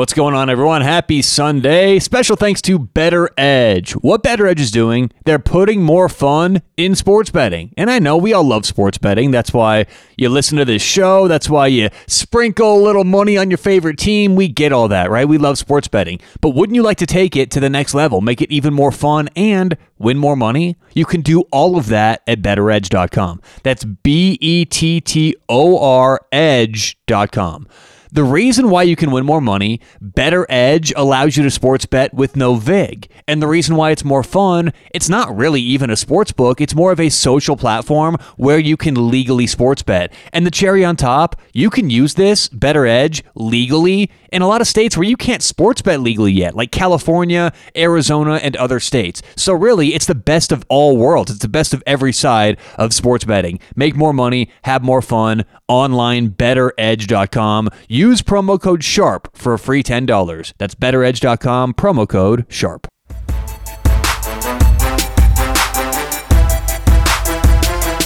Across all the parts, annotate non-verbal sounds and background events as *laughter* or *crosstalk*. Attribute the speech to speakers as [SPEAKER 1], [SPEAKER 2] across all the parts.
[SPEAKER 1] What's going on, everyone? Happy Sunday. Special thanks to BettorEdge. What BettorEdge is doing, they're putting more fun in sports betting. And I know we all love sports betting. That's why you listen to this show. That's why you sprinkle a little money on your favorite team. We get all that, right? We love sports betting. But wouldn't you like to take it to the next level, make it even more fun, and win more money? You can do all of that at bettoredge.com. That's B E T T O R edge.com. The reason why you can win more money, BettorEdge allows you to sports bet with no VIG. And the reason why it's more fun, it's not really even a sports book, it's more of a social platform where you can legally sports bet. And the cherry on top, you can use this, BettorEdge, legally in a lot of states where you can't sports bet legally yet, like California, Arizona, and other states. So really, it's the best of all worlds. It's the best of every side of sports betting. Make more money, have more fun, online, bettoredge.com. Use promo code SHARP for a free $10. That's bettoredge.com, promo code SHARP.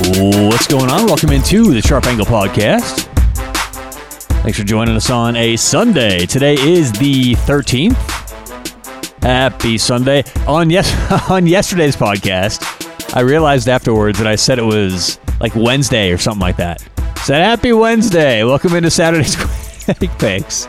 [SPEAKER 1] What's going on? Welcome into the Sharp Angle Podcast. Thanks for joining us on a Sunday. Today is the 13th. Happy Sunday. On yes *laughs* on yesterday's podcast, I realized afterwards that I said it was like Wednesday or something like that. Said happy Wednesday. Welcome into Saturday's *laughs* Quick Picks.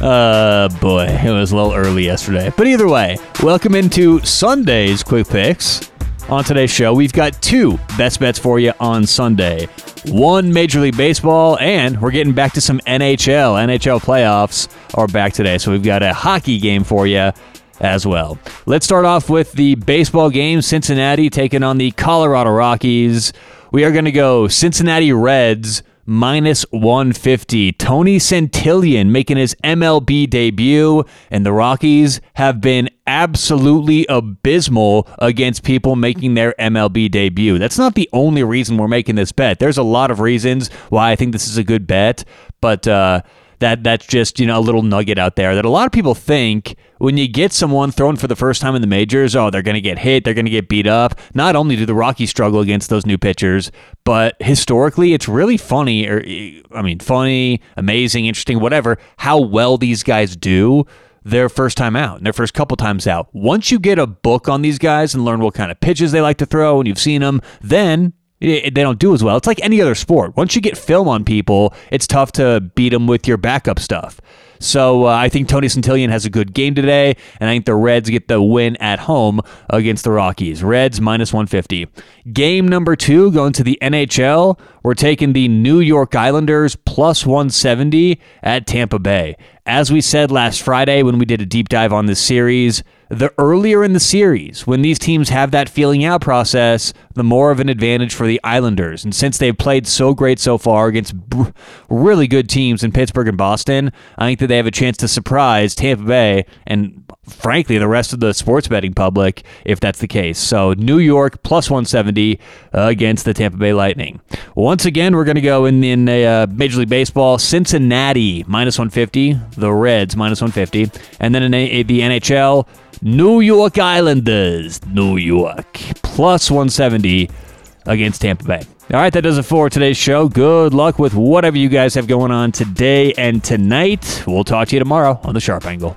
[SPEAKER 1] Uh boy, it was a little early yesterday. But either way, welcome into Sunday's Quick Picks. On today's show, we've got two best bets for you on Sunday. One Major League Baseball, and we're getting back to some NHL. NHL playoffs are back today, so we've got a hockey game for you as well. Let's start off with the baseball game. Cincinnati taking on the Colorado Rockies. We are going to go Cincinnati Reds minus 150. Tony Santillan making his MLB debut, and the Rockies have been absolutely abysmal against people making their MLB debut. That's not the only reason we're making this bet. There's a lot of reasons why I think this is a good bet, but uh, that that's just you know a little nugget out there that a lot of people think when you get someone thrown for the first time in the majors, oh, they're going to get hit, they're going to get beat up. Not only do the Rockies struggle against those new pitchers, but historically, it's really funny, or er, I mean, funny, amazing, interesting, whatever, how well these guys do their first time out, and their first couple times out. Once you get a book on these guys and learn what kind of pitches they like to throw, and you've seen them, then they don't do as well. It's like any other sport. Once you get film on people, it's tough to beat them with your backup stuff. So uh, I think Tony Santillan has a good game today, and I think the Reds get the win at home against the Rockies. Reds minus 150. Game number two going to the NHL. We're taking the New York Islanders plus 170 at Tampa Bay. As we said last Friday when we did a deep dive on this series, the earlier in the series, when these teams have that feeling out process, the more of an advantage for the Islanders. And since they've played so great so far against really good teams in Pittsburgh and Boston, I think that they have a chance to surprise Tampa Bay and, frankly, the rest of the sports betting public if that's the case. So, New York plus 170 uh, against the Tampa Bay Lightning. Once again, we're going to go in, in uh, Major League Baseball Cincinnati minus 150, the Reds minus 150, and then in a, the NHL, New York Islanders, New York, plus 170 against Tampa Bay. All right, that does it for today's show. Good luck with whatever you guys have going on today and tonight. We'll talk to you tomorrow on the Sharp Angle.